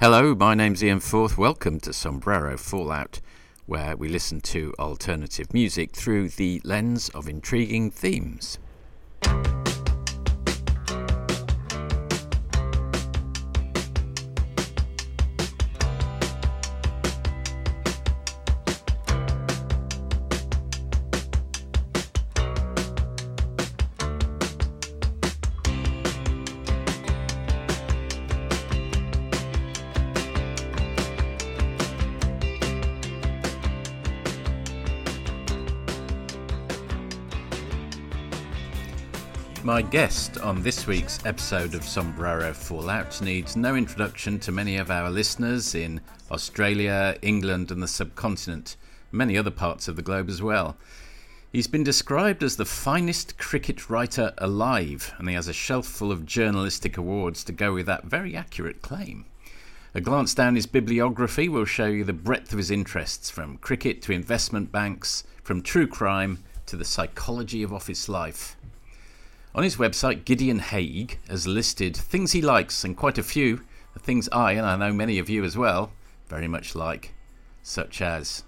Hello, my name's Ian Forth. Welcome to Sombrero Fallout, where we listen to alternative music through the lens of intriguing themes. Guest on this week's episode of Sombrero Fallout needs no introduction to many of our listeners in Australia, England, and the subcontinent, many other parts of the globe as well. He's been described as the finest cricket writer alive, and he has a shelf full of journalistic awards to go with that very accurate claim. A glance down his bibliography will show you the breadth of his interests, from cricket to investment banks, from true crime to the psychology of office life. On his website, Gideon Haigh has listed things he likes, and quite a few, the things I, and I know many of you as well, very much like, such as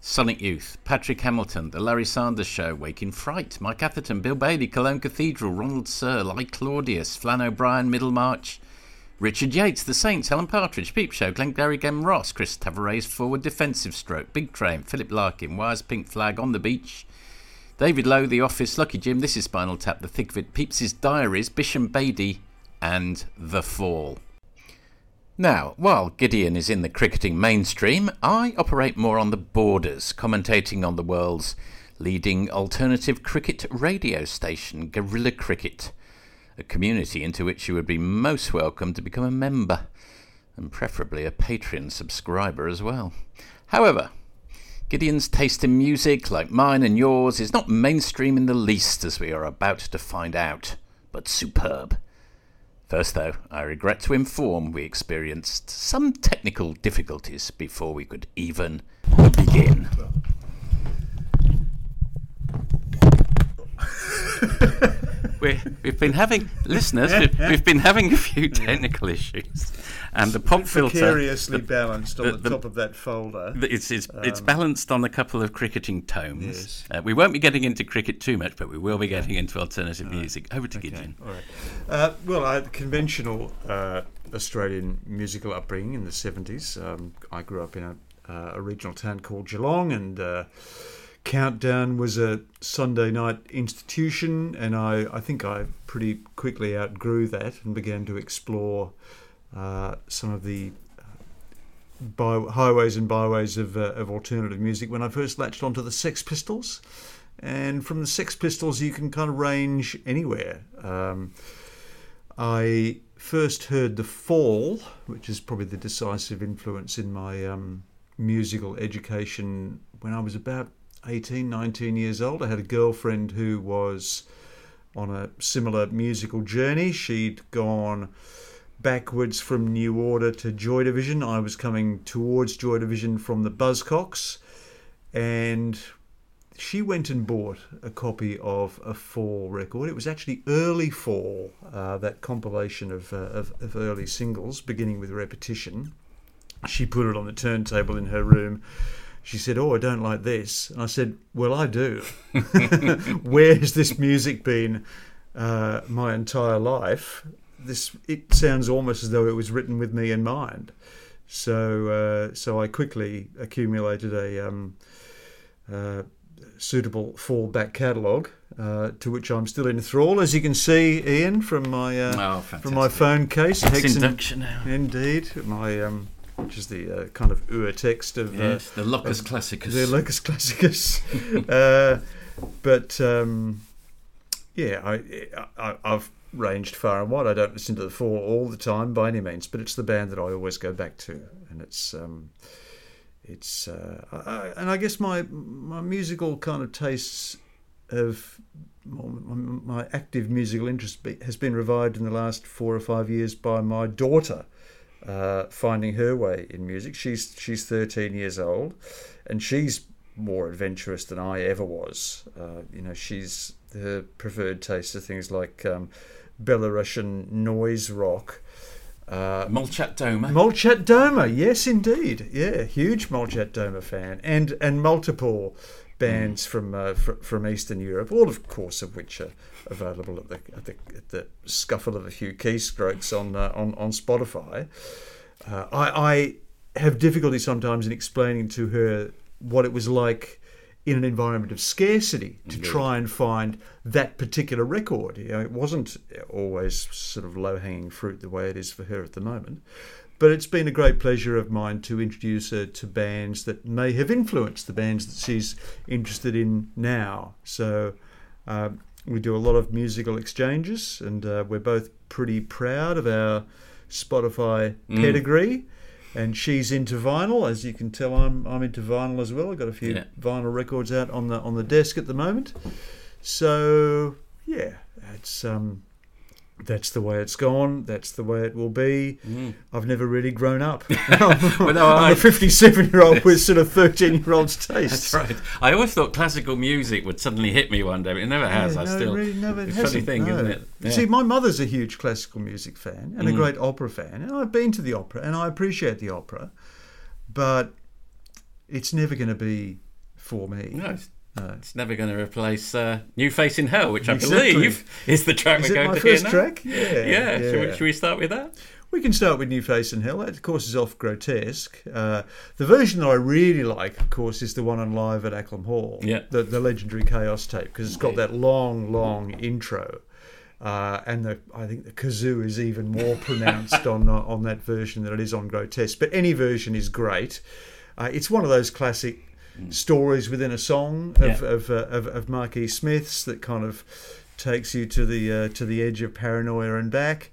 Sonic Youth, Patrick Hamilton, The Larry Sanders Show, Wake in Fright, Mike Atherton, Bill Bailey, Cologne Cathedral, Ronald Searle, I Claudius, Flann O'Brien, Middlemarch, Richard Yates, The Saints, Alan Partridge, Peep Show, Glengarry Glen Ross, Chris Tavaré, Forward Defensive Stroke, Big Train, Philip Larkin, Wire's Pink Flag, On the Beach, David Lowe, The Office, Lucky Jim, This is Spinal Tap, The Thick of It, Pepys' Diaries, Bishan Bedi, and The Fall. Now, while Gideon is in the cricketing mainstream, I operate more on the borders, commentating on the world's leading alternative cricket radio station, Guerilla Cricket, a community into which you would be most welcome to become a member, and preferably a Patreon subscriber as well. However, Gideon's taste in music, like mine and yours, is not mainstream in the least, as we are about to find out, but superb. First, though, I regret to inform we experienced some technical difficulties before we could even begin. We, have been having listeners. We've, we've, been having a few technical issues, and the pop filter precariously balanced on the, the, top of that folder. It's it's, um, it's, balanced on a couple of cricketing tomes. Yes. Uh, we won't be getting into cricket too much, but we will be getting into alternative music. Over to okay. Gideon. All right. Uh, well, I had conventional uh, Australian musical upbringing in the seventies. Um, I grew up in a, uh, a, regional town called Geelong, and uh, Countdown was a Sunday night institution, and I, I think I pretty quickly outgrew that and began to explore uh, some of the uh, by, highways and byways of, uh, of alternative music when I first latched onto the Sex Pistols. And from the Sex Pistols, you can kind of range anywhere. Um, I first heard The Fall, which is probably the decisive influence in my um, musical education when I was about 18, 19 years old. I had a girlfriend who was on a similar musical journey. She'd gone backwards from New Order to Joy Division. I was coming towards Joy Division from the Buzzcocks. And she went and bought a copy of a Fall record. It was actually early Fall, uh, that compilation of, uh, of, of early singles, beginning with Repetition. She put it on the turntable in her room she said, "Oh, I don't like this." And I said, "Well, I do. Where has this music been uh, my entire life? This it sounds almost as though it was written with me in mind." So, uh, so I quickly accumulated a um, uh, suitable fallback catalogue, uh, to which I'm still in thrall, as you can see, Ian, from my uh, oh, from my phone case. It's induction now. Indeed, my um, which is the uh, kind of ur text of uh, yes, the Locus Classicus. The Locus Classicus. uh, but um, yeah, I, I, have ranged far and wide. I don't listen to the Fall all the time by any means, but it's the band that I always go back to, and it's. Um, it's uh, I, and I guess my my musical kind of tastes of my, my active musical interest be, has been revived in the last four or five years by my daughter, uh, finding her way in music. She's she's 13 years old, and she's more adventurous than I ever was. Uh, you know, she's her preferred taste of things like um, Belarusian noise rock. Uh, Molchat Doma. Molchat Doma, yes, indeed, yeah, huge Molchat Doma fan, and and multiple bands mm. from uh, fr- from Eastern Europe, all of course of which are available at the at the, at the scuffle of a few keystrokes on uh, on on Spotify. Uh, I, I have difficulty sometimes in explaining to her what it was like in an environment of scarcity to Indeed. try and find that particular record. You know, it wasn't always sort of low hanging fruit the way it is for her at the moment. But it's been a great pleasure of mine to introduce her to bands that may have influenced the bands that she's interested in now. So uh, we do a lot of musical exchanges, and uh, we're both pretty proud of our Spotify mm. pedigree and she's into vinyl. As you can tell, I'm I'm into vinyl as well. I've got a few yeah. vinyl records out on the on the desk at the moment. So yeah, it's um, that's the way it's gone. That's the way it will be. Mm. I've never really grown up. I'm, no, I'm a 57 year old with sort of 13 year old's taste. That's right. I always thought classical music would suddenly hit me one day, but it never has. Yeah, I no, still. Really, no, it it's a funny thing, no. isn't it? Yeah. See, my mother's a huge classical music fan and mm. a great opera fan, and I've been to the opera and I appreciate the opera, but it's never going to be for me. No, no. It's never going to replace uh, New Face in Hell, which I exactly. believe is the track is we're going to hear now. track? Yeah. Yeah. yeah. Should, we, should, we, start with that? We can start with New Face in Hell. That, of course, is off Grotesque. Uh, the version that I really like, of course, is the one on live at Acklam Hall. Yeah. The, the legendary Chaos tape, because it's got that long, long intro. Uh, and the, I think the kazoo is even more pronounced on uh, on that version than it is on Grotesque. But any version is great. Uh, it's one of those classic stories within a song of yeah. of, uh, of, of Marquis Smith's that kind of takes you to the uh, to the edge of paranoia and back.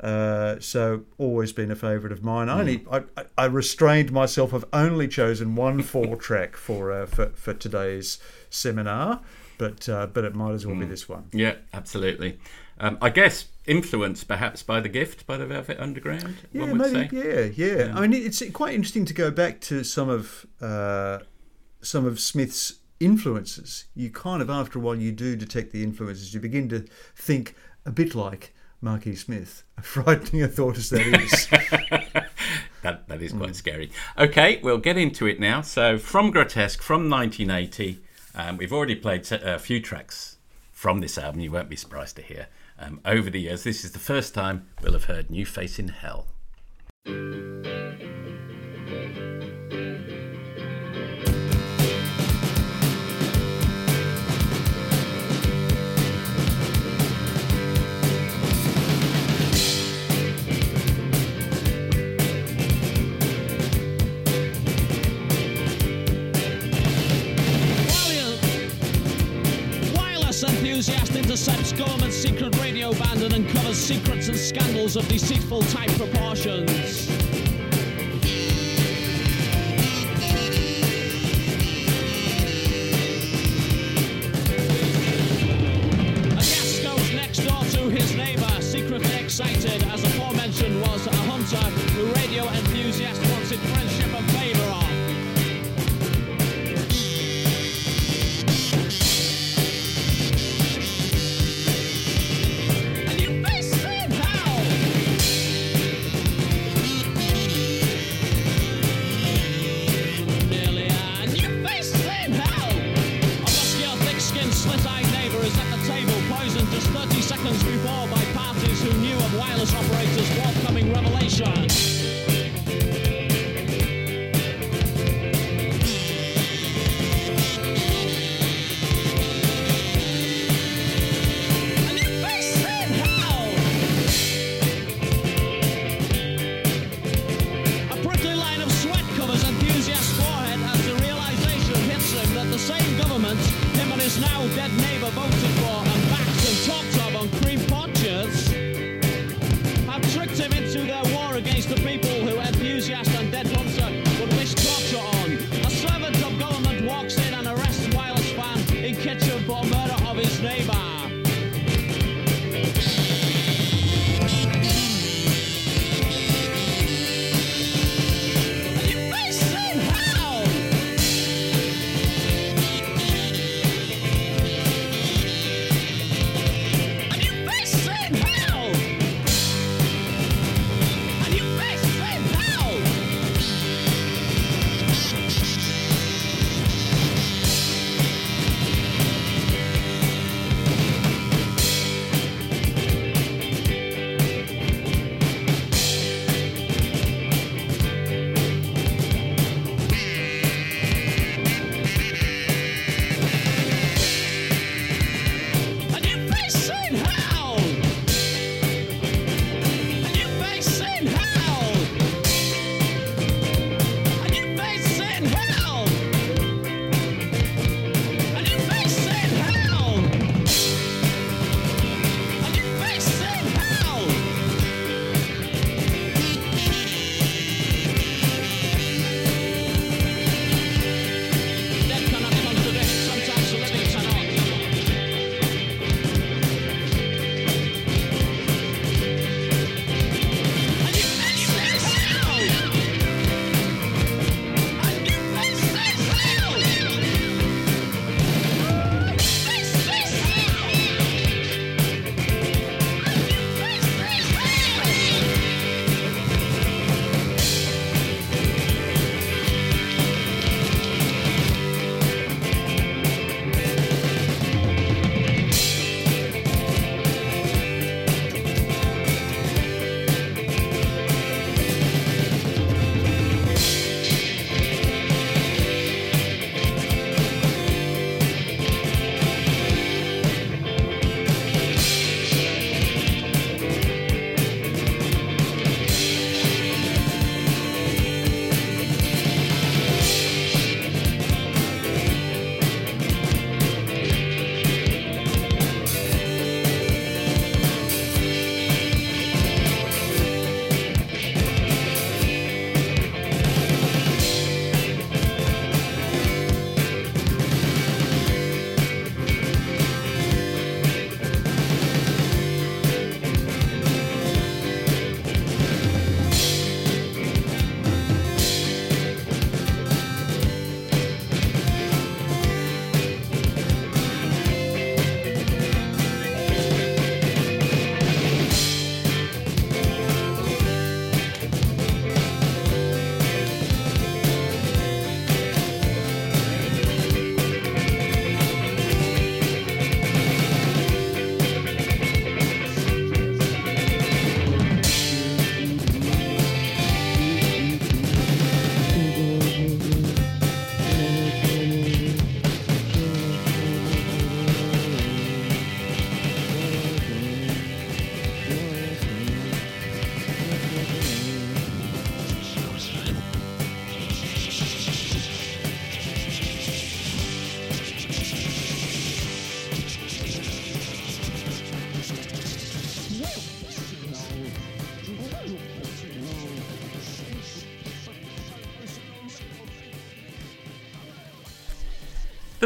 Uh, so always been a favourite of mine. Mm. Only I, I, restrained myself. I've only chosen one Fall track for, uh, for for today's seminar, but uh, but it might as well be this one. Yeah, absolutely. Um, I guess influenced perhaps by the gift by the Velvet Underground. Yeah, maybe. Yeah, yeah, yeah, I mean, it's quite interesting to go back to some of uh, some of Smith's influences, you kind of, after a while, you do detect the influences. You begin to think a bit like Marquis Smith, a frightening a thought as that is. that, that is quite mm. scary. Okay, we'll get into it now. So, from Grotesque, from 1980, um, we've already played a few tracks from this album, you won't be surprised to hear. Um, over the years, this is the first time we'll have heard New Face in Hell. Intercepts government secret radio band and uncovers secrets and scandals of deceitful type proportions. A guest goes next door to his neighbour, secretly excited as aforementioned was a hunter who radio enthusiast wanted friendship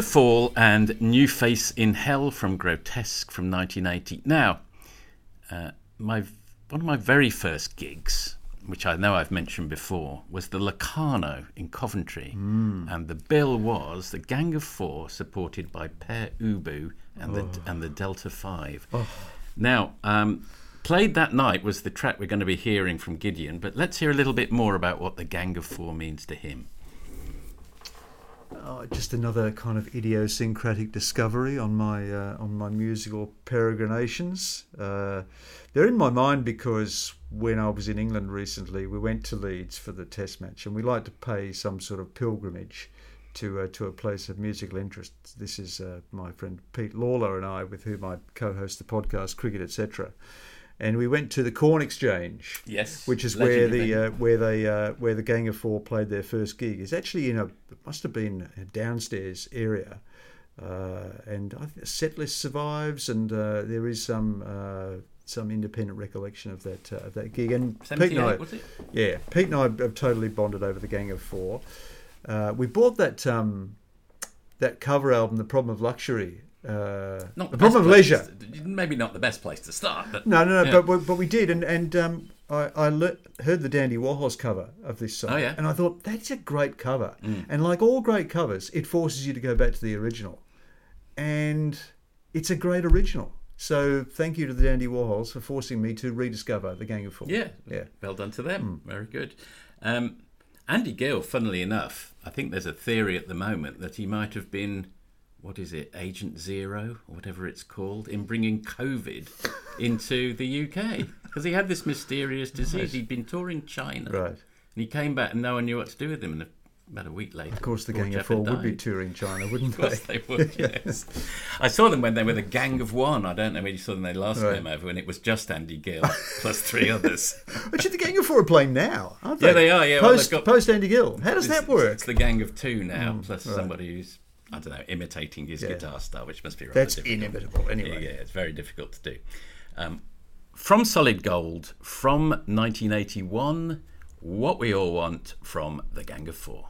The Fall and New Face in Hell from Grotesque from 1980. Now, uh, my one of my very first gigs, which I know I've mentioned before, was the Locarno in Coventry, and the bill was the Gang of Four, supported by Pere Ubu and the and the Delta Five. Now, um, played that night was the track we're going to be hearing from Gideon, but let's hear a little bit more about what the Gang of Four means to him. Oh, just another kind of idiosyncratic discovery on my uh, on my musical peregrinations. Uh, they're in my mind because when I was in England recently, we went to Leeds for the Test match, and we like to pay some sort of pilgrimage to uh, to a place of musical interest. This is uh, my friend Pete Lalor and I, with whom I co-host the podcast Cricket Etc. And we went to the Corn Exchange, Yes, which is where the uh, where they uh, where the Gang of Four played their first gig. It's actually in a it must have been a downstairs area, uh, and I think set list survives, and uh, there is some uh, some independent recollection of that uh, of that gig. And Pete and I, was it? yeah, Pete and I have totally bonded over the Gang of Four. Uh, we bought that um, that cover album, The Problem of Luxury. Uh, Not the Problem of Leisure. Maybe not the best place to start, but No, no, no. Yeah. But but but we did, and and um, I I le- heard the Dandy Warhols cover of this song, Oh, yeah? Mm. and I thought that's a great cover. And like all great covers, it forces you to go back to the original, and it's a great original. So thank you to the Dandy Warhols for forcing me to rediscover the Gang of Four. yeah, yeah. well done to them. Very good. Um, Andy Gill, funnily enough, I think there's a theory at the moment that he might have been, what is it, Agent Zero or whatever it's called, in bringing COVID into the UK because he had this mysterious disease. He'd been touring China, Right. And he came back and no one knew what to do with him. And about a week later, Of course, the Gang of Four would be touring China, wouldn't Of course they? they would. Yes. I saw them when they were the Gang of One. I don't know when you saw them they last Right. came over, and it was just Andy Gill plus three others. Actually, the Gang of Four are playing now, aren't they? Yeah, they are, yeah, Post, they've got- post Andy Gill. How does that work? It's the Gang of Two now, hmm, plus right. somebody who's I don't know imitating his Yeah. guitar style, which must be rather That's difficult. inimitable, anyway. Yeah, yeah, it's very difficult to do. Um, from Solid Gold, from 1981, what we all want from the Gang of Four.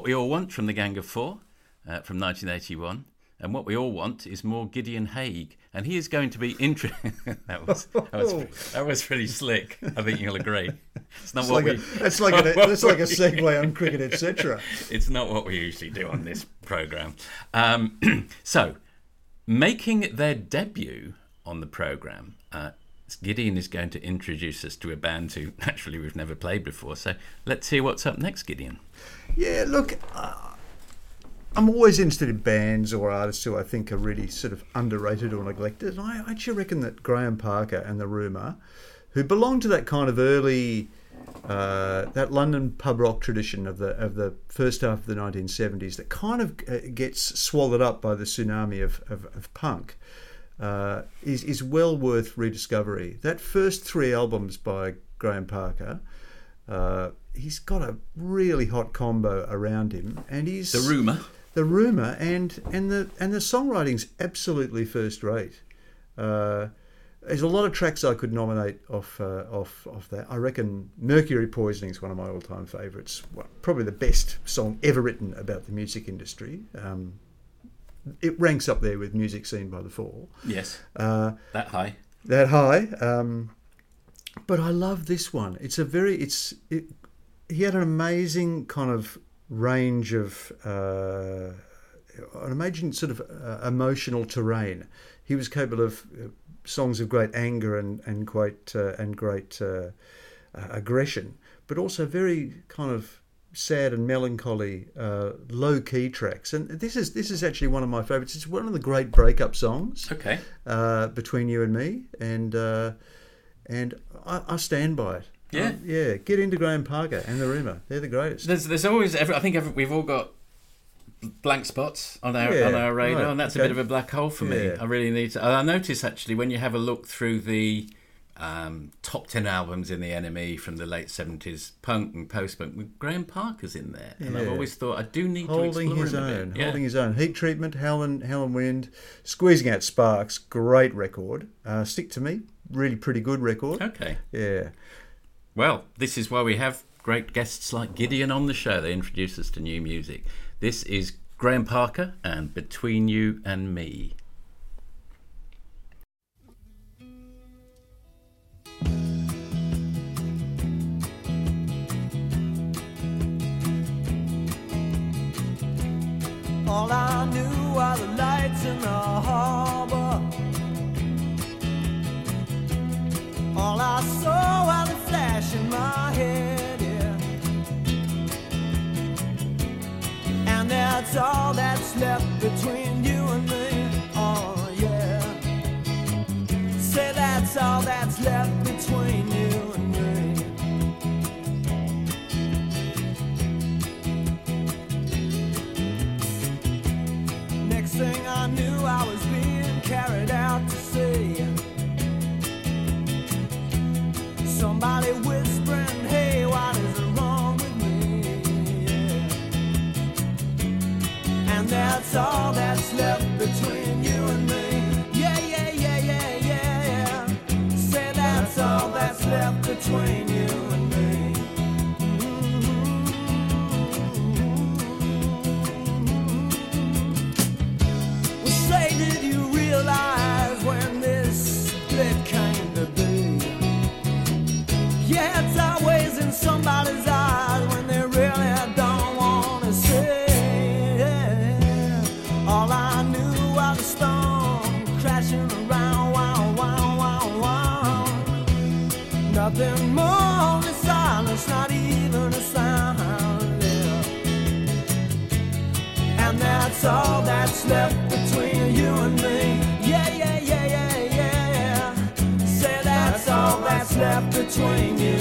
What We All Want from the Gang of Four uh, from 1981. And what we all want is more Gideon Haigh, and he is going to be interesting. that was that was that was pretty slick. I think you'll agree. It's not It's what like, we. a, it's like, a, it's like a segue on cricket, etc. It's not what we usually do on this program. Um, so, making their debut on the program, uh, Gideon is going to introduce us to a band who naturally we've never played before. So, let's hear what's up next, Gideon. Yeah, look, uh, I'm always interested in bands or artists who I think are really sort of underrated or neglected. And I actually reckon that Graham Parker and the Rumour, who belong to that kind of early, uh, that London pub rock tradition of the of the first half of the 1970s, that kind of uh, gets swallowed up by the tsunami of of, of punk. Uh, is is well worth rediscovery. That first three albums by Graham Parker, uh, he's got a really hot combo around him, and he's The rumor. the rumor and and the and the songwriting's absolutely first rate. Uh, there's a lot of tracks I could nominate off uh, off off that. I reckon "Mercury Poisoning" is one of my all-time favourites. Well, probably the best song ever written about the music industry. Um, it ranks up there with "Music Scene by the Fall." Yes. Uh, That high. that high. Um, but I love this one. It's a very it's it, he had an amazing kind of range of uh, an amazing sort of uh, emotional terrain. He was capable of uh, songs of great anger and and great uh, and great uh, uh, aggression, but also very kind of sad and melancholy, uh, low key tracks. And this is this is actually one of my favorites. It's one of the great breakup songs Okay. uh, between you and me, and uh, and I, I stand by it. Yeah. Um, yeah. Get into Graham Parker and the Rumour. They're the greatest. There's there's always every, I think every, we've all got blank spots on our Yeah, on our radar, right, and that's a bit of a black hole for me. I really need to. I notice actually when you have a look through the um, top ten albums in the NME from the late seventies, punk and post punk, with Graham Parker's in there, and I've always thought I do need to explore his him a own, bit. Yeah. holding his own. Heat treatment, Helen, Howlin' Wind, squeezing out sparks. Great record. Uh, Stick to me, really pretty good record. Okay. Yeah. Well, this is why we have great guests like Gideon on the show. They introduce us to new music. This is Graham Parker and Between You and Me. All I knew were the lights in the harbor. All I saw were the flash in my head, yeah. And that's all that's left between you and me. Oh, yeah. Say that's all that's left between you left between you and me. Yeah, yeah, yeah, yeah, yeah. Say that's all that's left between you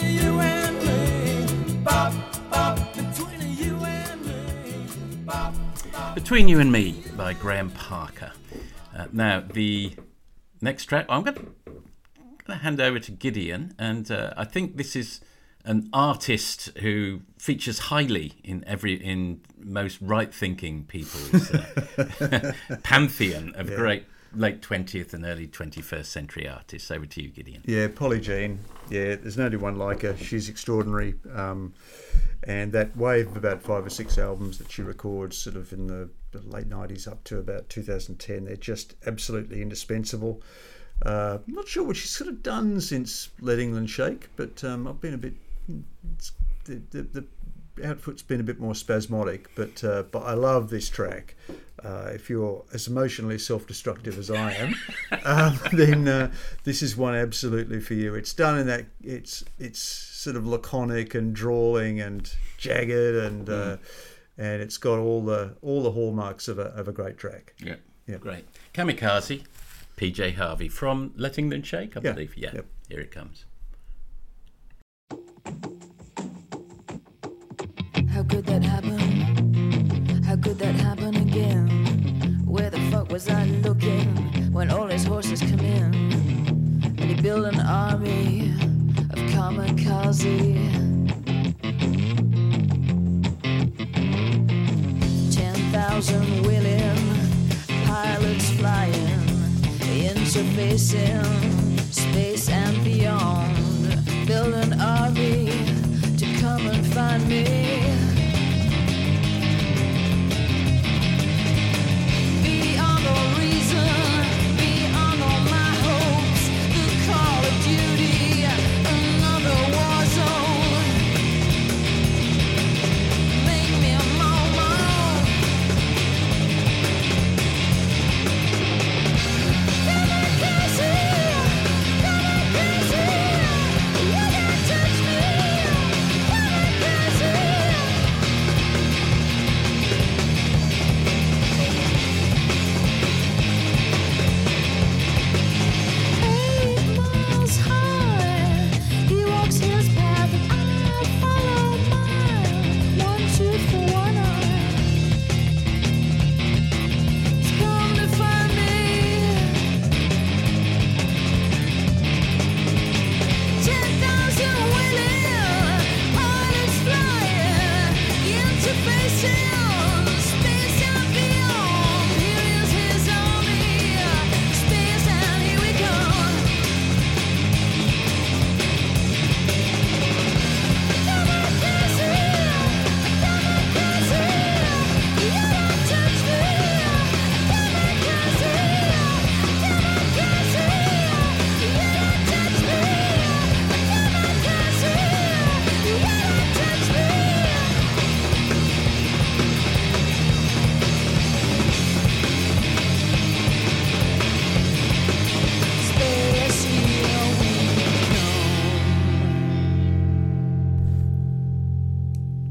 Between you and me. Bop, bop. Between you and me. Bop, bop. Between You and Me by Graham Parker. Uh, now, the next track, I'm going to hand over to Gideon, and uh, I think this is an artist who features highly in every in most right-thinking people's uh, pantheon of great late 20th and early 21st century artists. Over to you, Gideon. Yeah, Polly Jean. Yeah, there's no one like her. She's extraordinary. Um, and that wave of about five or six albums that she records, sort of in the, late 90s up to about 2010, they're just absolutely indispensable. Uh, I'm not sure what she's sort of done since Let England Shake, but um, I've been a bit. It's, the, the, the outfit's been a bit more spasmodic, but uh, but I love this track. Uh, if you're as emotionally self-destructive as I am, um, then uh, this is one absolutely for you. It's done in that it's it's sort of laconic and drawling and jagged and uh, and it's got all the all the hallmarks of a of a great track. Yeah. Yeah. Great. Kamikaze, PJ Harvey from Let England Shake, I Yeah. believe. Yeah. Yep. Here it comes. Could that happen? How could that happen again? Where the fuck was I looking when all his horses come in? And he built an army of kamikaze. Ten thousand willing pilots flying, interfacing space and beyond. Build an army to come and find me.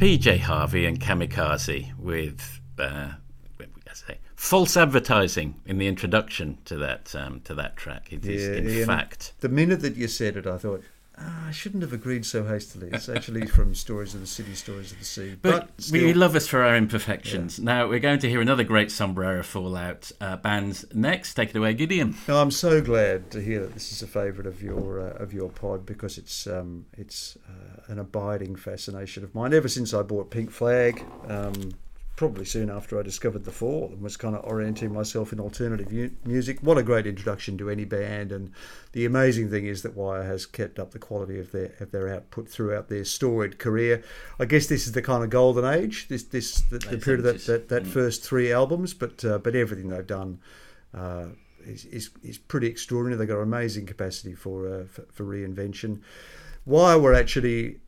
PJ Harvey and Kamikaze with, uh, I say, false advertising in the introduction to that um, to that track. It is, Yeah, in fact, The minute that you said it, I thought, ah, I shouldn't have agreed so hastily. It's actually from Stories of the City, Stories of the Sea. But, But, we love us for our imperfections. Now we're going to hear another great Sombrero Fallout uh, band next. Take it away, Gideon. No, I'm so glad to hear that this is a favourite of your uh, of your pod because it's um, it's uh, an abiding fascination of mine ever since I bought Pink Flag. Um, probably soon after I discovered the Fall and was kind of orienting myself in alternative mu- music. What a great introduction to any band! And the amazing thing is that Wire has kept up the quality of their of their output throughout their storied career. I guess this is the kind of golden age. This this the, the period of that 70s. that, that first three albums, but uh, but everything they've done. Uh, is, is, is pretty extraordinary. They've got an amazing capacity for, uh, for for reinvention. Why we're actually,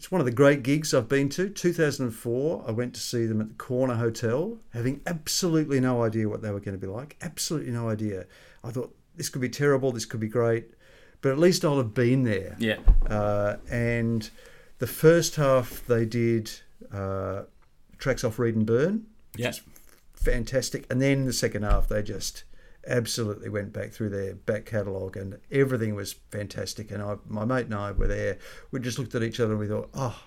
it's one of the great gigs I've been to. 2004, I went to see them at the Corner Hotel, having absolutely no idea what they were going to be like. Absolutely no idea. I thought this could be terrible, this could be great, but at least I'll have been there. Yeah. Uh, and the first half they did uh, tracks off Read and Burn, Yeah. fantastic. And then the second half, they just absolutely went back through their back catalogue and everything was fantastic. And I, my mate and I were there. We just looked at each other and we thought, oh,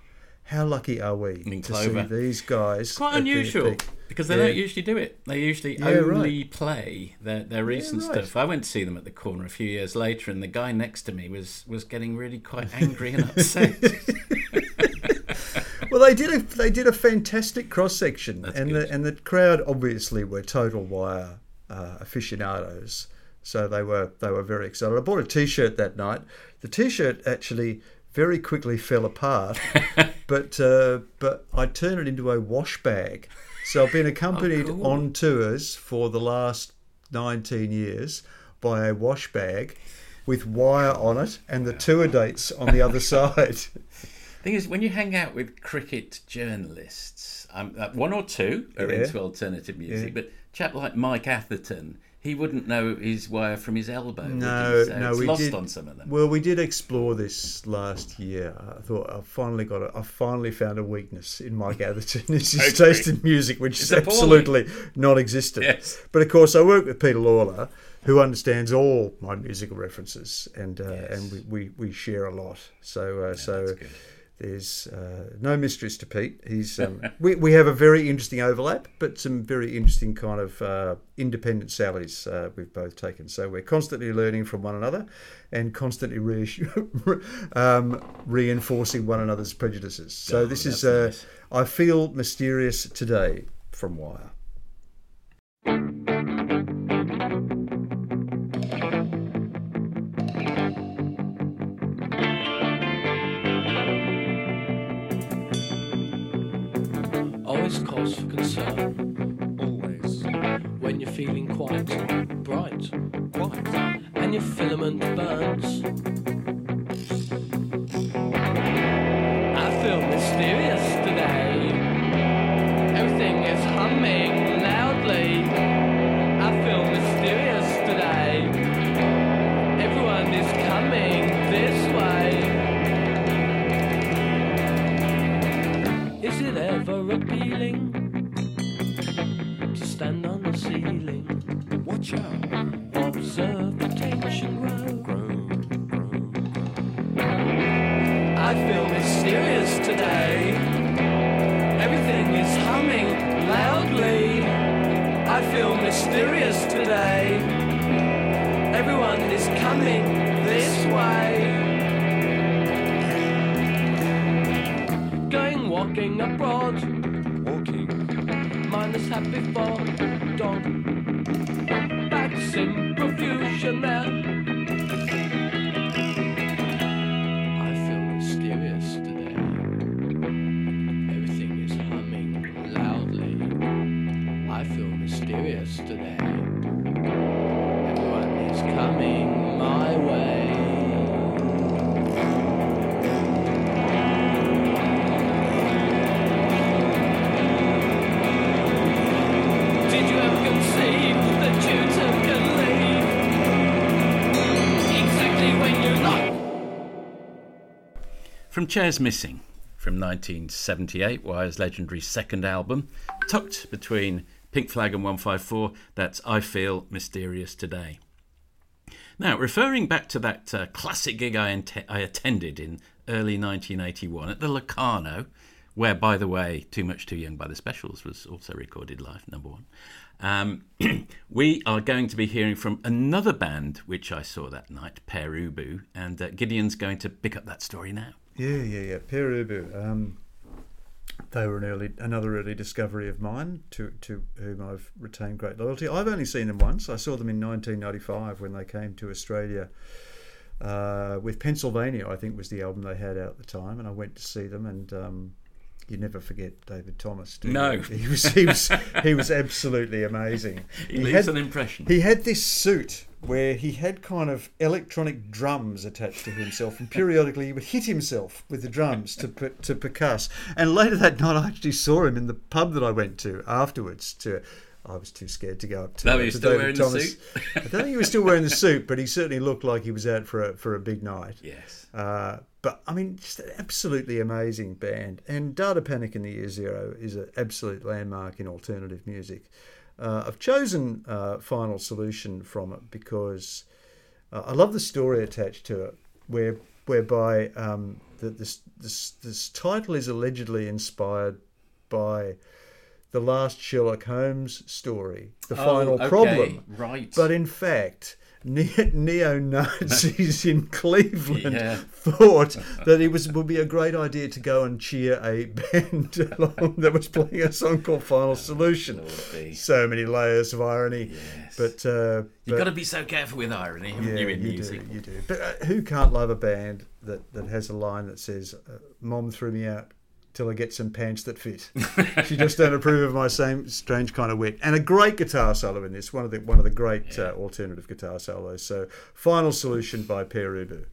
how lucky are we In to see these guys? It's quite unusual because they Yeah. don't usually do it. They usually Yeah, only play their, their recent right. stuff. I went to see them at the corner a few years later, and the guy next to me was was getting really quite angry and upset. Well, they did a they did a fantastic cross section, and good. the and the crowd obviously were total Wire uh, aficionados, so they were they were very excited. I bought a T-shirt that night. The T-shirt actually very quickly fell apart, but uh, but I turned it into a wash bag. So I've been accompanied cool. on tours for the last nineteen years by a wash bag. With Wire on it and the tour dates on the other side. thing is, when you hang out with cricket journalists, um, uh, one or two are Yeah. into alternative music, Yeah. but chap like Mike Atherton, he wouldn't know his wire from his elbow. No? So no, it's we lost did. on some of them. Well, we did explore this last year. I thought I finally got it. I finally found a weakness in Mike Atherton. It's his Okay. taste in music, which It's is absolutely non-existent. Yes. But of course, I work with Peter Lalor, who understands all my musical references, and uh, Yes. and we, we, we share a lot. So uh, so. There's uh, no mysteries to Pete. He's um, we, we have a very interesting overlap, but some very interesting kind of uh, independent sallies uh, we've both taken. So we're constantly learning from one another, and constantly reassu- um, reinforcing one another's prejudices. So Oh, this is uh, I feel mysterious today from Wire. Concern. Always. When you're feeling quite bright. Quite. And your filament burns. I feel mysterious today. Everything is humming I feel mysterious today. Everything is humming loudly. I feel mysterious today. Everyone is coming this way. Going walking abroad. Walking. Minus happy for dawn. Bats From Chairs Missing from 1978, Wire's legendary second album, tucked between Pink Flag and 154, that's I Feel Mysterious Today. Now, referring back to that uh, classic gig I, ent- I attended in early 1981 at the Locarno, where, by the way, Too Much Too Young by the Specials was also recorded live, number one. Um, we are going to be hearing from another band which I saw that night, Pere Ubu, and uh, Gideon's going to pick up that story now. Yeah, yeah, yeah. Pere Ubu. Um, they were an early, another early discovery of mine, to to whom I've retained great loyalty. I've only seen them once. I saw them in 1995 when they came to Australia uh, with Pennsylvania. I think was the album they had out at the time, and I went to see them. And um, you never forget David Thomas. Do you? No. he was he was he was absolutely amazing. He, leaves an impression. He had this suit where he had kind of electronic drums attached to himself, and periodically he would hit himself with the drums to to percuss. And later that night, I actually saw him in the pub that I went to afterwards. To I was too scared to go up to, No, he was to still David Thomas. I don't think he was still wearing the suit, but he certainly looked like he was out for a for a big night. yes. Uh, but I mean, just an absolutely amazing band. And Datapanik in the Year Zero is an absolute landmark in alternative music. Uh, I've chosen uh, Final Solution from it because uh, I love the story attached to it, where whereby um, that this, this this title is allegedly inspired by the last Sherlock Holmes story, The Final Oh, okay, Problem. Right. But in fact, neo Nazis in Cleveland Yeah. thought that it was would be a great idea to go and cheer a band along that was playing a song called Final Solution. Lordy. So many layers of irony. Yes. But uh, You've but- got to be so careful with irony, in you music? do, you do. But uh, who can't love a band that, that has a line that says, uh, "Mom threw me out till I get some pants that fit." she just don't approve of my same strange kind of wit. And a great guitar solo in this, one of the one of the great uh, alternative guitar solos. So, "Final Solution" by Pere Ubu.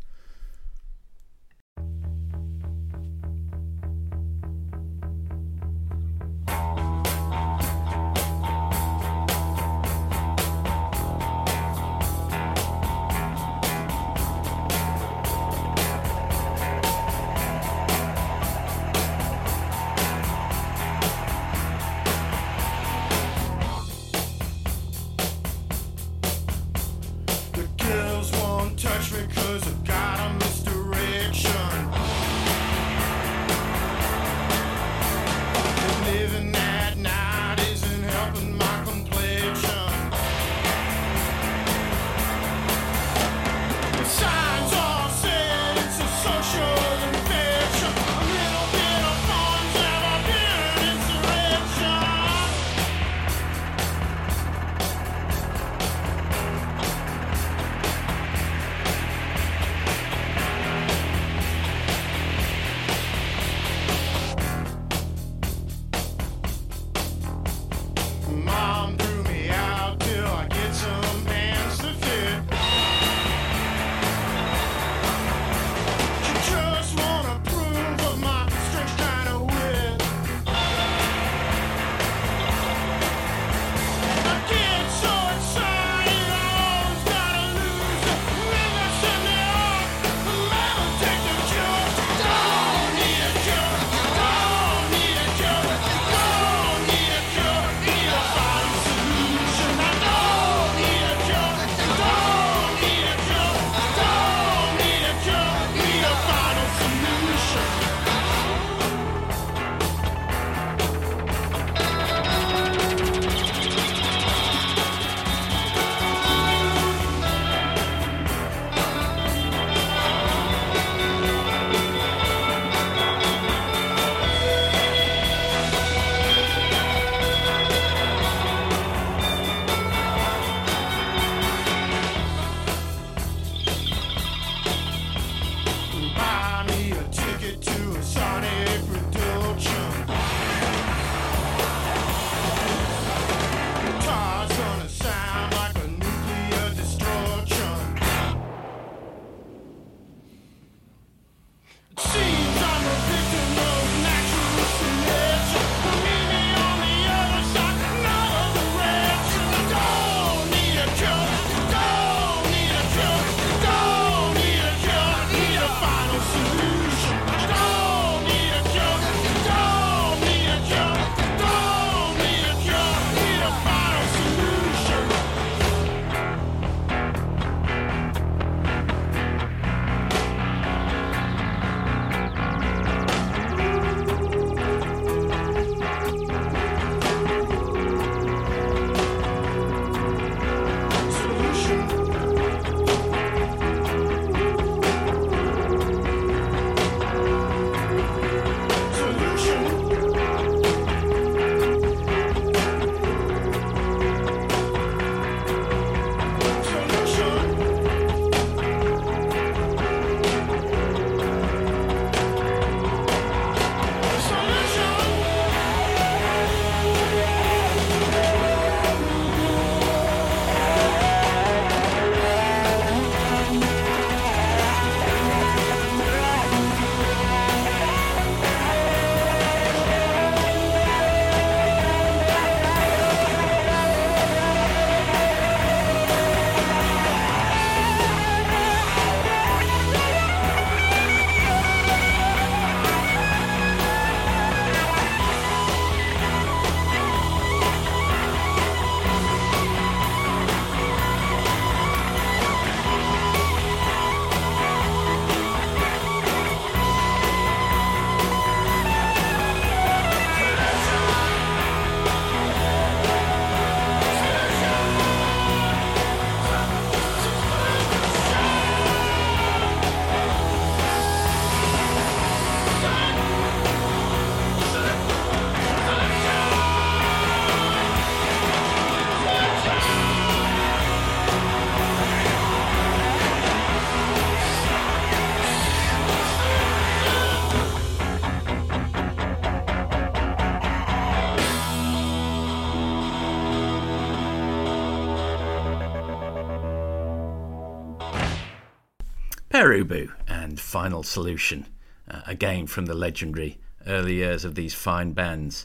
Pere Ubu and Final Solution, uh, again from the legendary early years of these fine bands.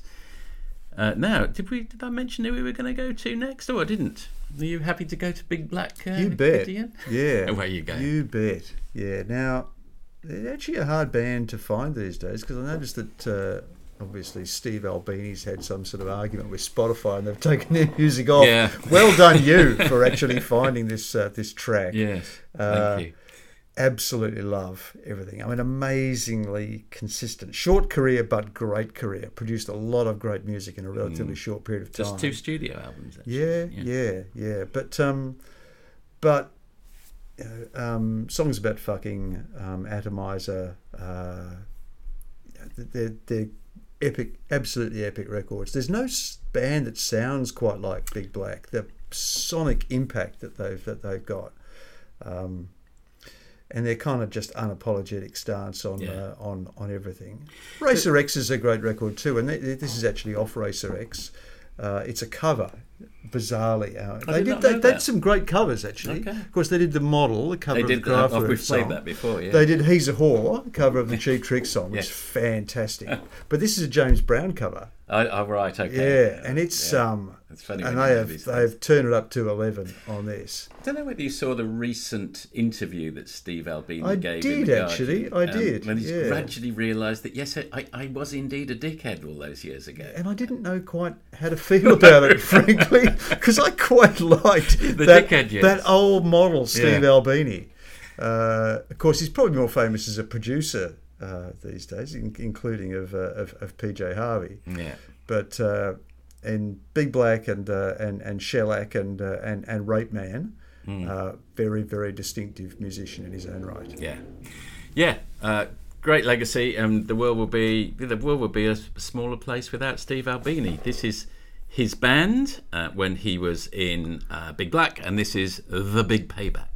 Uh, now, did we? Did I mention who we were going to go to next? Oh, I didn't. Are you happy to go to Big Black? Uh, You bet. Gideon? Yeah. Away you go. You bet. Yeah. Now, they're actually a hard band to find these days because I noticed that uh, obviously Steve Albini's had some sort of argument with Spotify and they've taken their music off. Yeah. Well done, you, for actually finding this uh, this track. Yes. Uh, Thank you. Absolutely love everything. I mean, amazingly consistent. Short career, but great career. Produced a lot of great music in a relatively short period of time. Mm. Just two studio albums. Actually. Yeah, yeah, yeah. But um, but you know, um, songs about fucking, um, atomizer. Uh, they're they're epic, absolutely epic records. There's no band that sounds quite like Big Black. The sonic impact that they've that they've got. Um, and their kind of just unapologetic stance on Yeah. uh, on on everything. Racer X is a great record too, and th- th- this is actually off Racer X. Uh, it's a cover, bizarrely. Uh, they did did they, they did some great covers actually. Okay. Of course, they did the model, the cover They of did the that. Kraftwerk Oh, we've played song. that before. Yeah. They did "He's a Whore" cover of the Cheap Trick song, which is fantastic. but this is a James Brown cover. Oh, oh, right. Okay. Yeah, and it's Yeah. um, It's funny and they have they've turned it up to eleven on this. I don't know whether you saw the recent interview that Steve Albini I gave. in did, the actually. Guardian, I did, When he's yeah. gradually realised that yes, I, I was indeed a dickhead all those years ago. And I didn't know quite how to feel about it, frankly, because I quite liked The that, dickhead years. that old model, Steve Yeah. Albini. Uh, of course, he's probably more famous as a producer uh, these days, in, including of, uh, of of PJ Harvey. Yeah. But uh, and Big Black and uh, and and Shellac and uh, and and Rapeman, uh, very very distinctive musician in his own right. Yeah, yeah. Uh, great legacy, and the world will be the world will be a smaller place without Steve Albini. This is his band uh, when he was in uh, Big Black, and this is the Big Payback.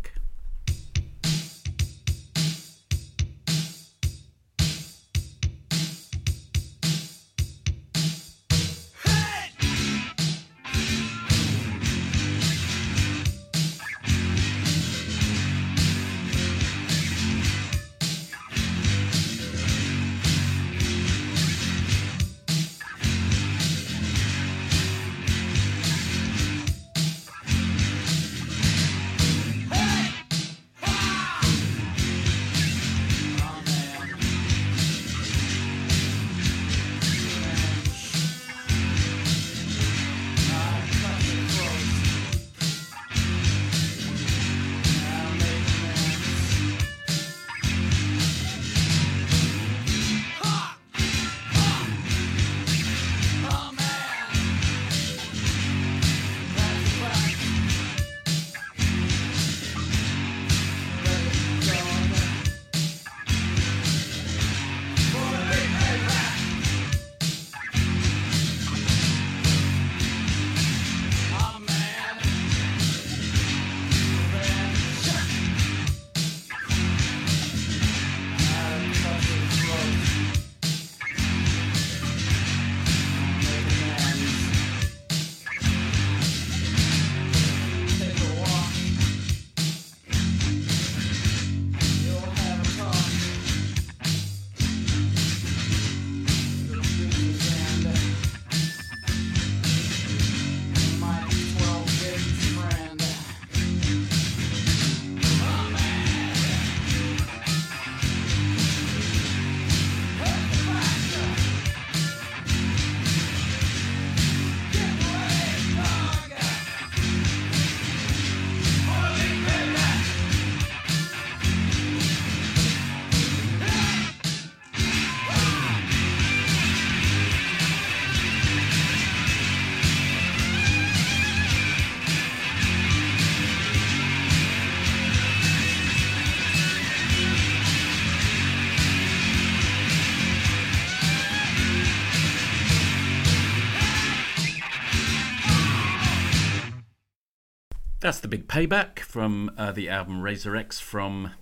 That's the big payback from uh, the album Racer X from,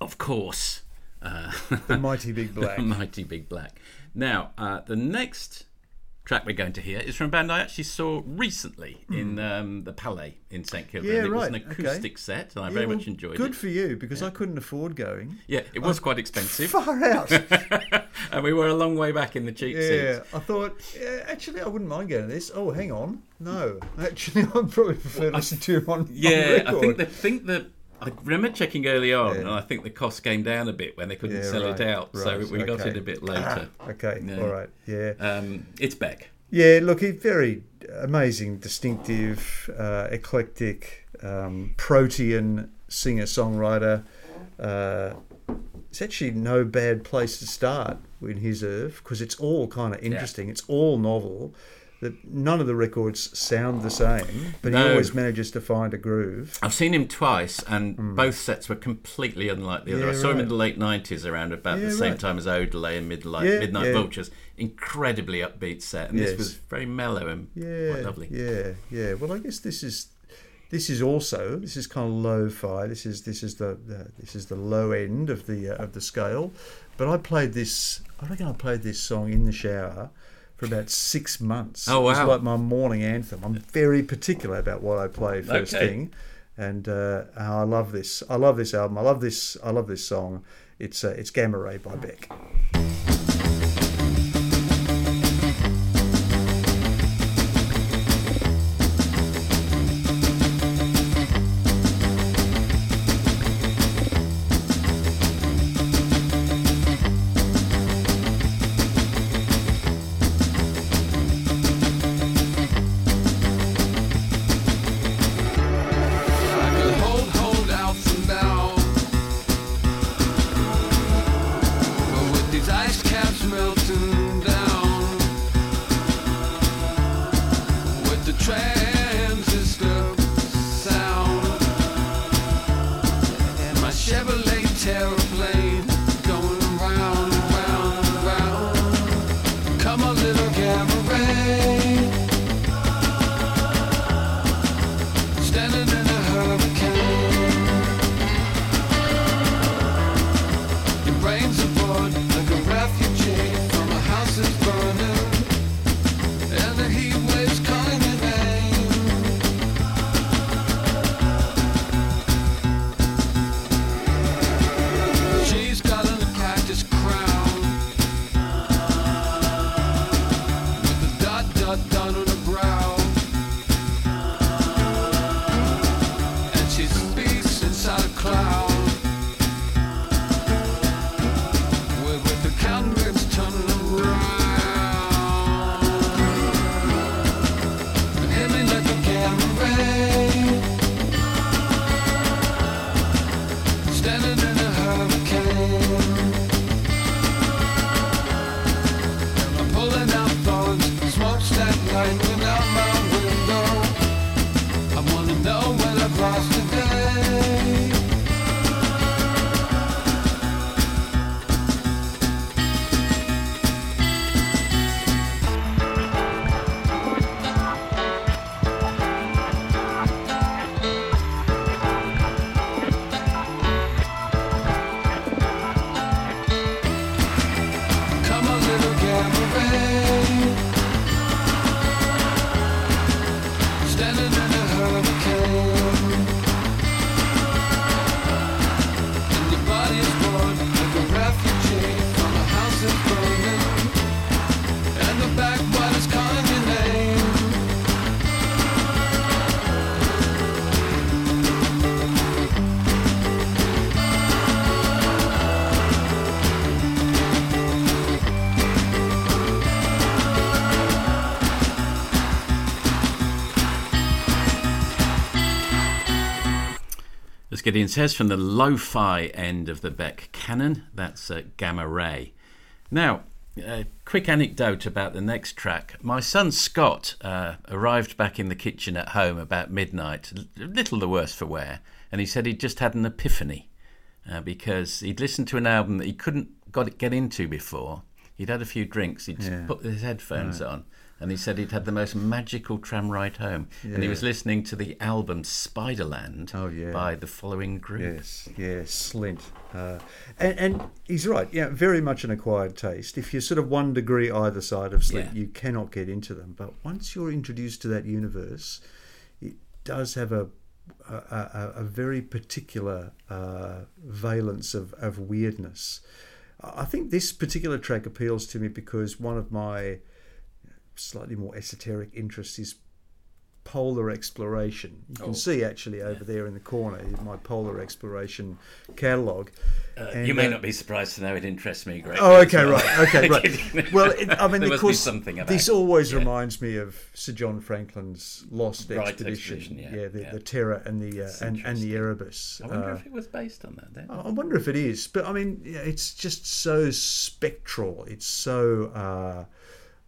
of course, uh, The mighty Big Black. Mighty Big Black. Now, uh, the next track we're going to hear is from a band I actually saw recently in um, the Palais in St Kilda. Hmm. Yeah, it was an right, okay. acoustic set, and I Yeah, very well, much enjoyed Good it. Good for you because I couldn't afford going. Yeah, it was quite expensive, Far out. and we were a long way back in the cheap seats. Yeah, seats. I thought yeah, actually I wouldn't mind going to this. Oh, hang on, no, actually I'd probably prefer to listen to it on, Yeah, on I think that think that I remember checking early on, Yeah. and I think the cost came down a bit when they couldn't Yeah, sell it right, out, so right, we got okay. it a bit later. Okay, Yeah. all right, yeah, Um, it's Beck. yeah. Look, he's very amazing, distinctive, uh, eclectic, um, protean singer songwriter. Uh, it's actually no bad place to start in his oeuvre because it's all kind of interesting. It's all novel. That none of the records sound the same, but he always manages to find a groove. I've seen him twice, and both sets were completely unlike the other. Yeah, I saw him in the late '90s, around about Yeah, the same right. time as Odelay and Midnight, Yeah, Midnight. Vultures. Incredibly upbeat set, and Yes. this was very mellow and Yeah, quite lovely. Yeah, yeah. Well, I guess this is this is also this is kind of lo-fi. This is this is the, the this is the low end of the uh, of the scale. But I played this. I reckon I played this song in the shower for about six months. Oh, It was like my morning anthem. I'm very particular about what I play first Okay. thing, and uh, I love this. I love this album. I love this. I love this song. It's uh, it's Gamma Ray by Beck. Gideon says, from the lo-fi end of the Beck canon, that's uh, Gamma Ray. Now, a quick anecdote about the next track. My son Scott uh, arrived back in the kitchen at home about midnight, little the worse for wear, and he said he'd just had an epiphany uh, because he'd listened to an album that he couldn't got get into before. He'd had a few drinks, he'd Yeah. put his headphones on, and he said he'd had the most magical tram ride home. And he was listening to the album Spiderland Oh, yeah. by the following group. Yes, yes, Slint. Uh, and, and he's right, yeah, very much an acquired taste. If you're sort of one degree either side of Slint, Yeah. you cannot get into them. But once you're introduced to that universe, it does have a a, a, a very particular uh, valence of, of weirdness. I think this particular track appeals to me because one of my slightly more esoteric interests is polar exploration. You can Oh. see actually over there in the corner my polar exploration catalogue. Uh, And, you may uh, not be surprised to know it interests me greatly. Oh, okay, well. right, okay, right. Well, it, I mean, of course, something about this always Yeah. reminds me of Sir John Franklin's Lost Right Expedition. expedition, yeah, the, yeah. the Terror and the uh, and, and the. Erebus. I wonder Uh, if it was based on that then. I wonder if it is, but I mean, yeah, it's just so spectral. It's so uh,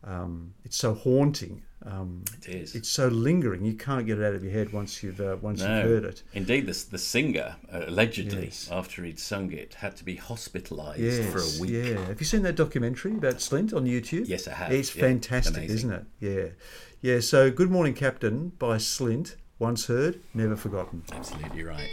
um, it's so haunting. Um, It is. It's so lingering. You can't get it out of your head once you've uh, once No. you've heard it. Indeed, the, the singer, uh, allegedly, Yes. after he'd sung it, had to be hospitalised Yes, for a week. Yeah. Have you seen that documentary about Slint on YouTube? Yes, I have. It's Yeah, fantastic, amazing. isn't it? Yeah. Yeah. So, Good Morning Captain by Slint. Once heard, never forgotten. Absolutely right.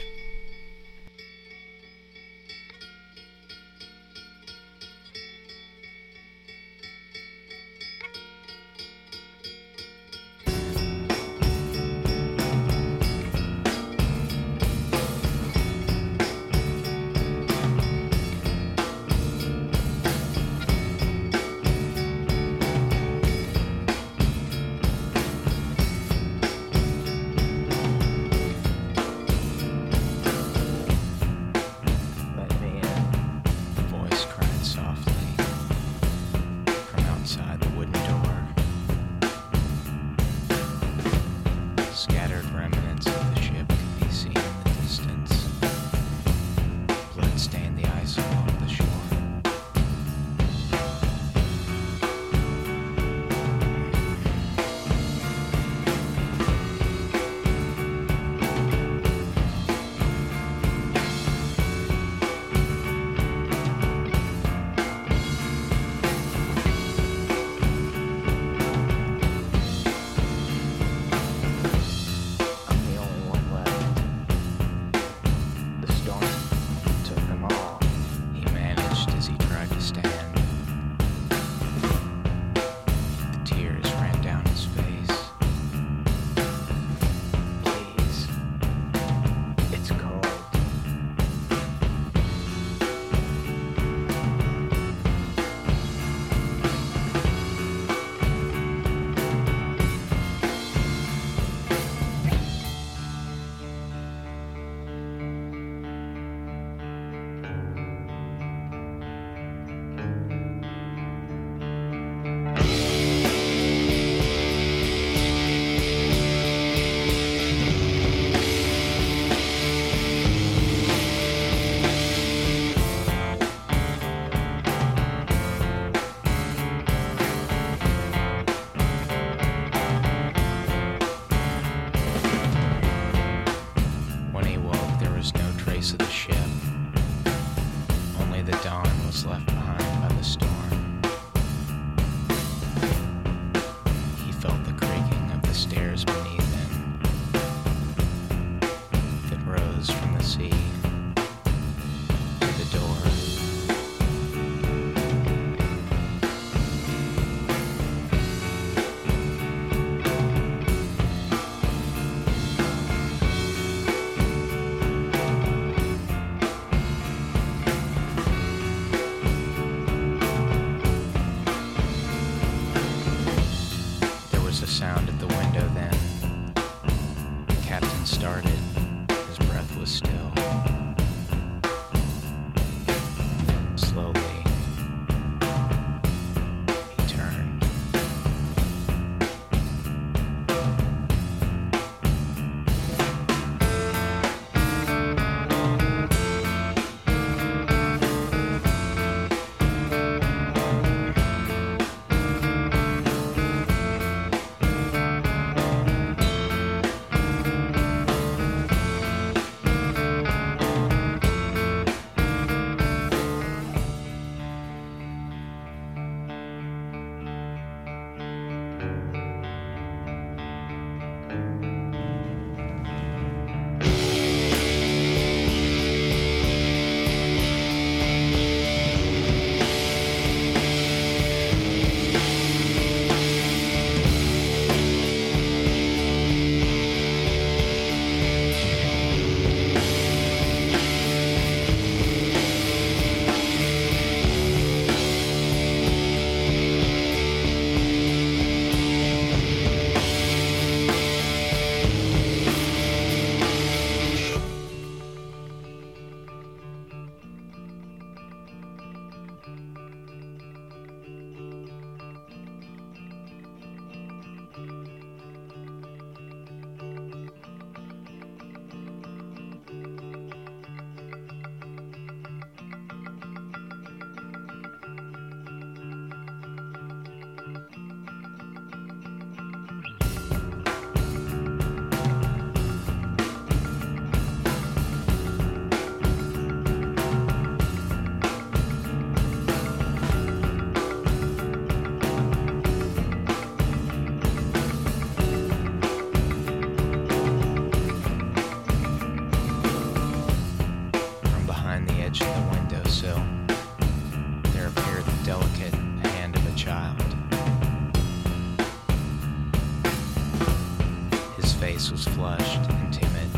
Face was flushed and timid.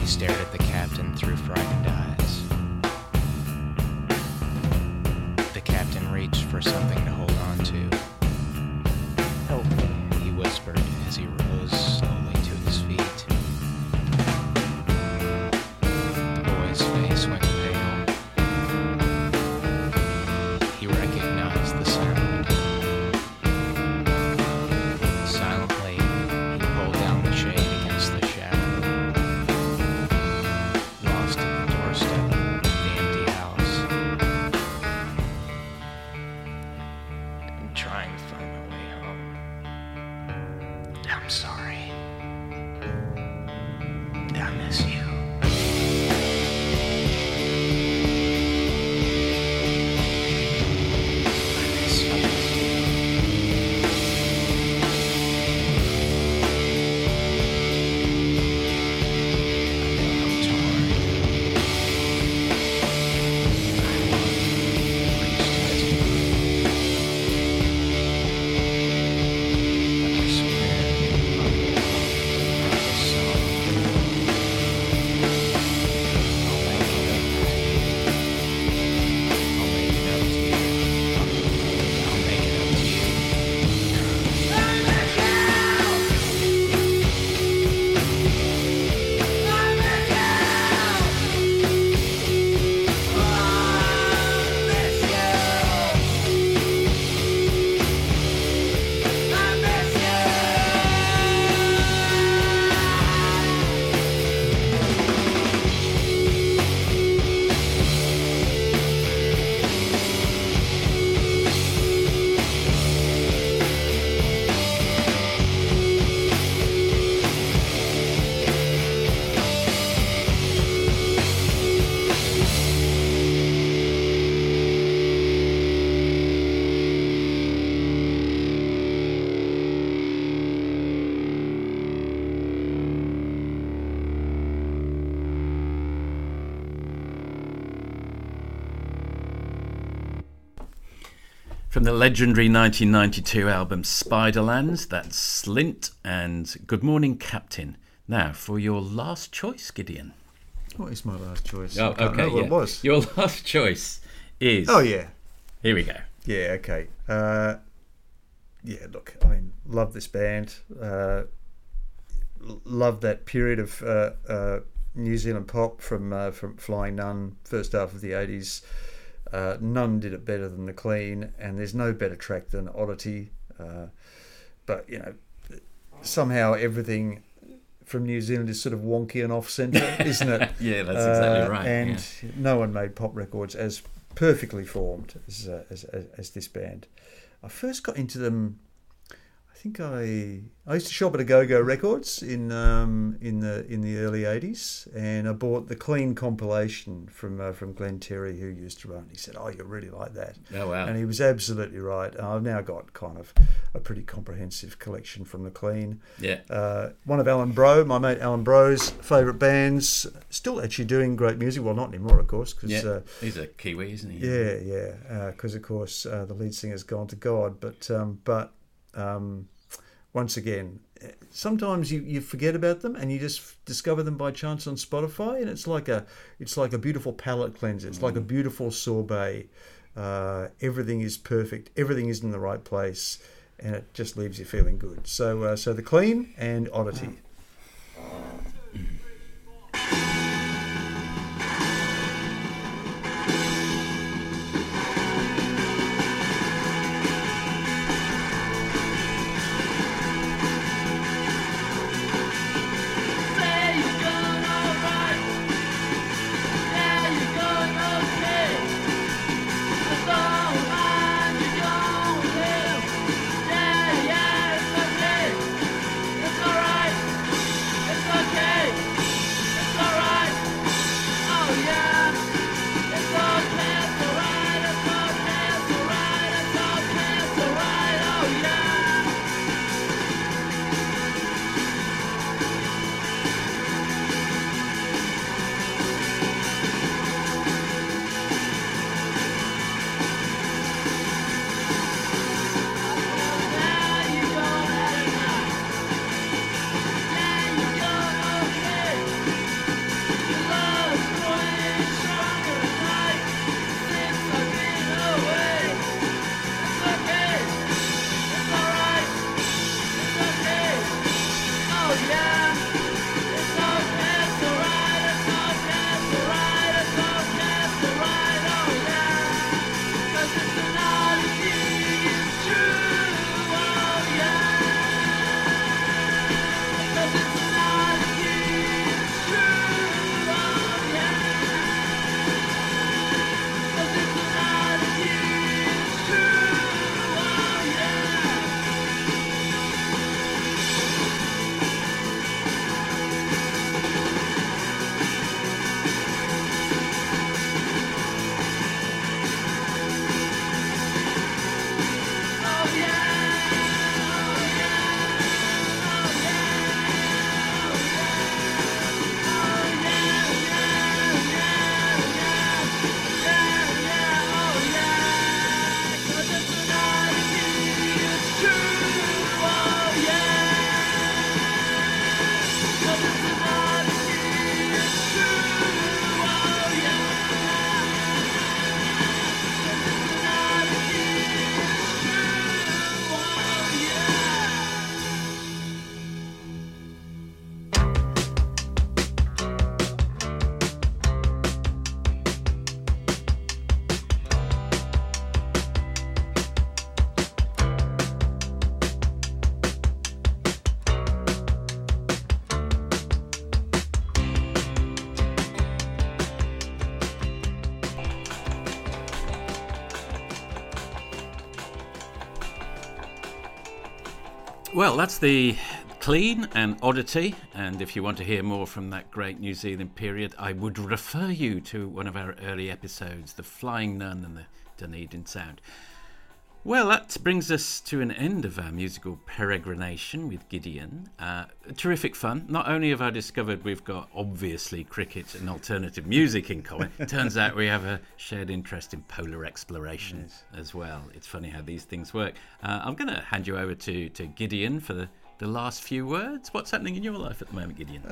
He stared at the captain through frightened eyes. The captain reached for something to hold From the legendary 1992 album Spiderlands, that's Slint and Good Morning Captain. Now, for your last choice, Gideon. What is my last choice? Oh, okay. yeah. it was. Your last choice is. Oh yeah, Here we go. yeah. Okay. Uh, yeah. Look, I mean, love this band. Uh, love that period of uh, uh, New Zealand pop from uh, from Flying Nun, first half of the eighties. Uh, none did it better than the Clean, and there's no better track than Oddity. Uh, but you know, somehow everything from New Zealand is sort of wonky and off centre, isn't it? Yeah, that's exactly Uh, right. And yeah. no one made pop records as perfectly formed as, uh, as, as as this band. I first got into them. I think I I used to shop at a Go Go Records in um, in the in the early '80s, and I bought the Clean compilation from uh, from Glenn Terry, who used to run. He said, "Oh, you really like that." Oh, wow. And he was absolutely right. I've now got kind of a pretty comprehensive collection from the Clean. Yeah. Uh, one of Alan Bro, my mate Alan Bro's favourite bands, still actually doing great music. Well, not anymore, of course, because Yeah. uh, He's a Kiwi, isn't he? yeah, yeah, because of course uh, the lead singer's gone to God. But um, but um, once again, eh, sometimes you, you forget about them and you just f- discover them by chance on Spotify, and it's like a it's like a beautiful palate cleanser. It's like a beautiful sorbet. Uh, everything is perfect. Everything is in the right place, and it just leaves you feeling good. So uh, so the clean and oddity. Well, that's the clean and oddity. And if you want to hear more from that great New Zealand period, I would refer you to one of our early episodes, The Flying Nun and the Dunedin Sound. Well, that brings us to an end of our musical peregrination with Gideon. Uh, terrific fun. Not only have I discovered we've got obviously cricket and alternative music in common, it turns out we have a shared interest in polar exploration as well. It's funny how these things work. Uh, I'm going to hand you over to, to Gideon for the, the last few words. What's happening in your life at the moment, Gideon?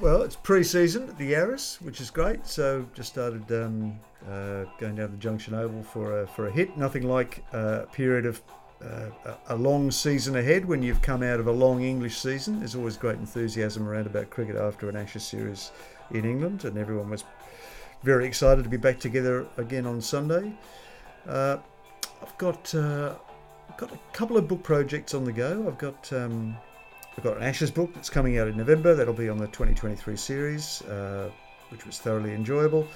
Well, it's pre-season at the Yarras, which is great. So just started um, uh, going down the Junction Oval for a, for a hit. Nothing like uh, a period of uh, a long season ahead when you've come out of a long English season. There's always great enthusiasm around about cricket after an Ashes series in England, and everyone was very excited to be back together again on Sunday. Uh, I've got uh, got a couple of book projects on the go. I've got um, I've got an Ashes book that's coming out in November. That'll be on the 2023 series, uh, which was thoroughly enjoyable.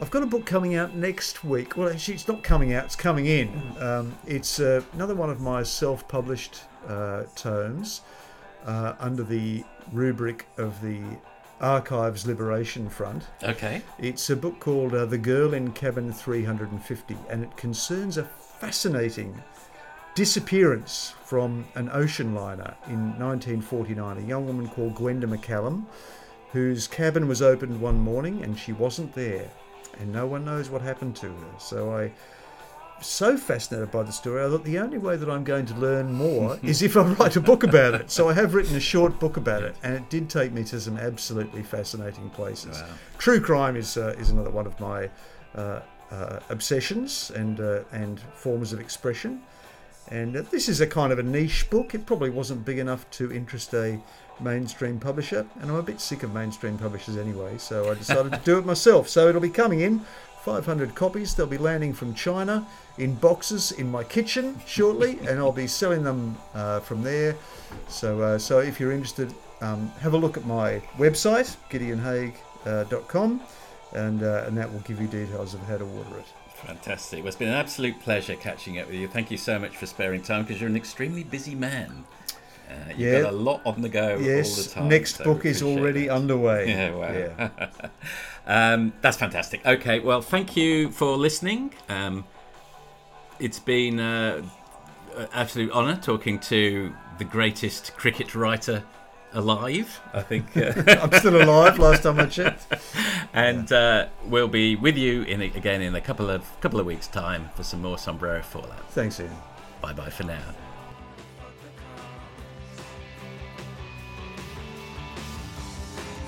I've got a book coming out next week. Well, actually, it's not coming out; it's coming in. Um, it's uh, another one of my self-published uh, tomes uh, under the rubric of the Archives Liberation Front. Okay. It's a book called uh, The Girl in Cabin 350, and it concerns a fascinating disappearance from an ocean liner in 1949. A young woman called Gwenda McCallum, whose cabin was opened one morning and she wasn't there, and no one knows what happened to her. So I. So fascinated by the story, I thought the only way that I'm going to learn more is if I write a book about it. So I have written a short book about it, and it did take me to some absolutely fascinating places. Wow. True crime is uh, is another one of my uh, uh, obsessions and uh, and forms of expression. And uh, this is a kind of a niche book. It probably wasn't big enough to interest a mainstream publisher, and I'm a bit sick of mainstream publishers anyway. So I decided to do it myself. So it'll be coming in 500 copies. They'll be landing from China in boxes in my kitchen shortly, and I'll be selling them uh, from there. So uh, so if you're interested, um, have a look at my website gideonhaigh.com, and uh, and that will give you details of how to order it. Fantastic. Well, it's been an absolute pleasure catching up with you. Thank you so much for sparing time because you're an extremely busy man. Uh, you've Yeah. got a lot on the go all the Yes, time. next so book is already that. underway. Yeah, wow. Yeah. um, that's fantastic. Okay, well, thank you for listening. Um, it's been uh, an absolute honour talking to the greatest cricket writer alive, I think. Uh, I'm still alive. Last time I checked. and uh, we'll be with you in again in a couple of couple of weeks' time for some more sombrero fallout. Thanks, Ian. Bye bye for now.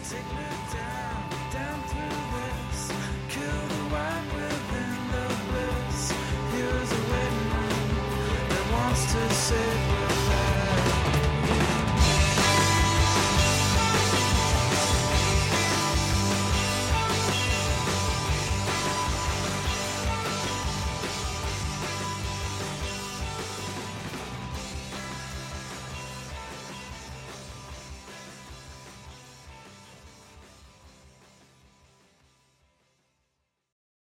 Take me down, down through this. Kill the one within the bliss. Here's a waiting room that wants to sit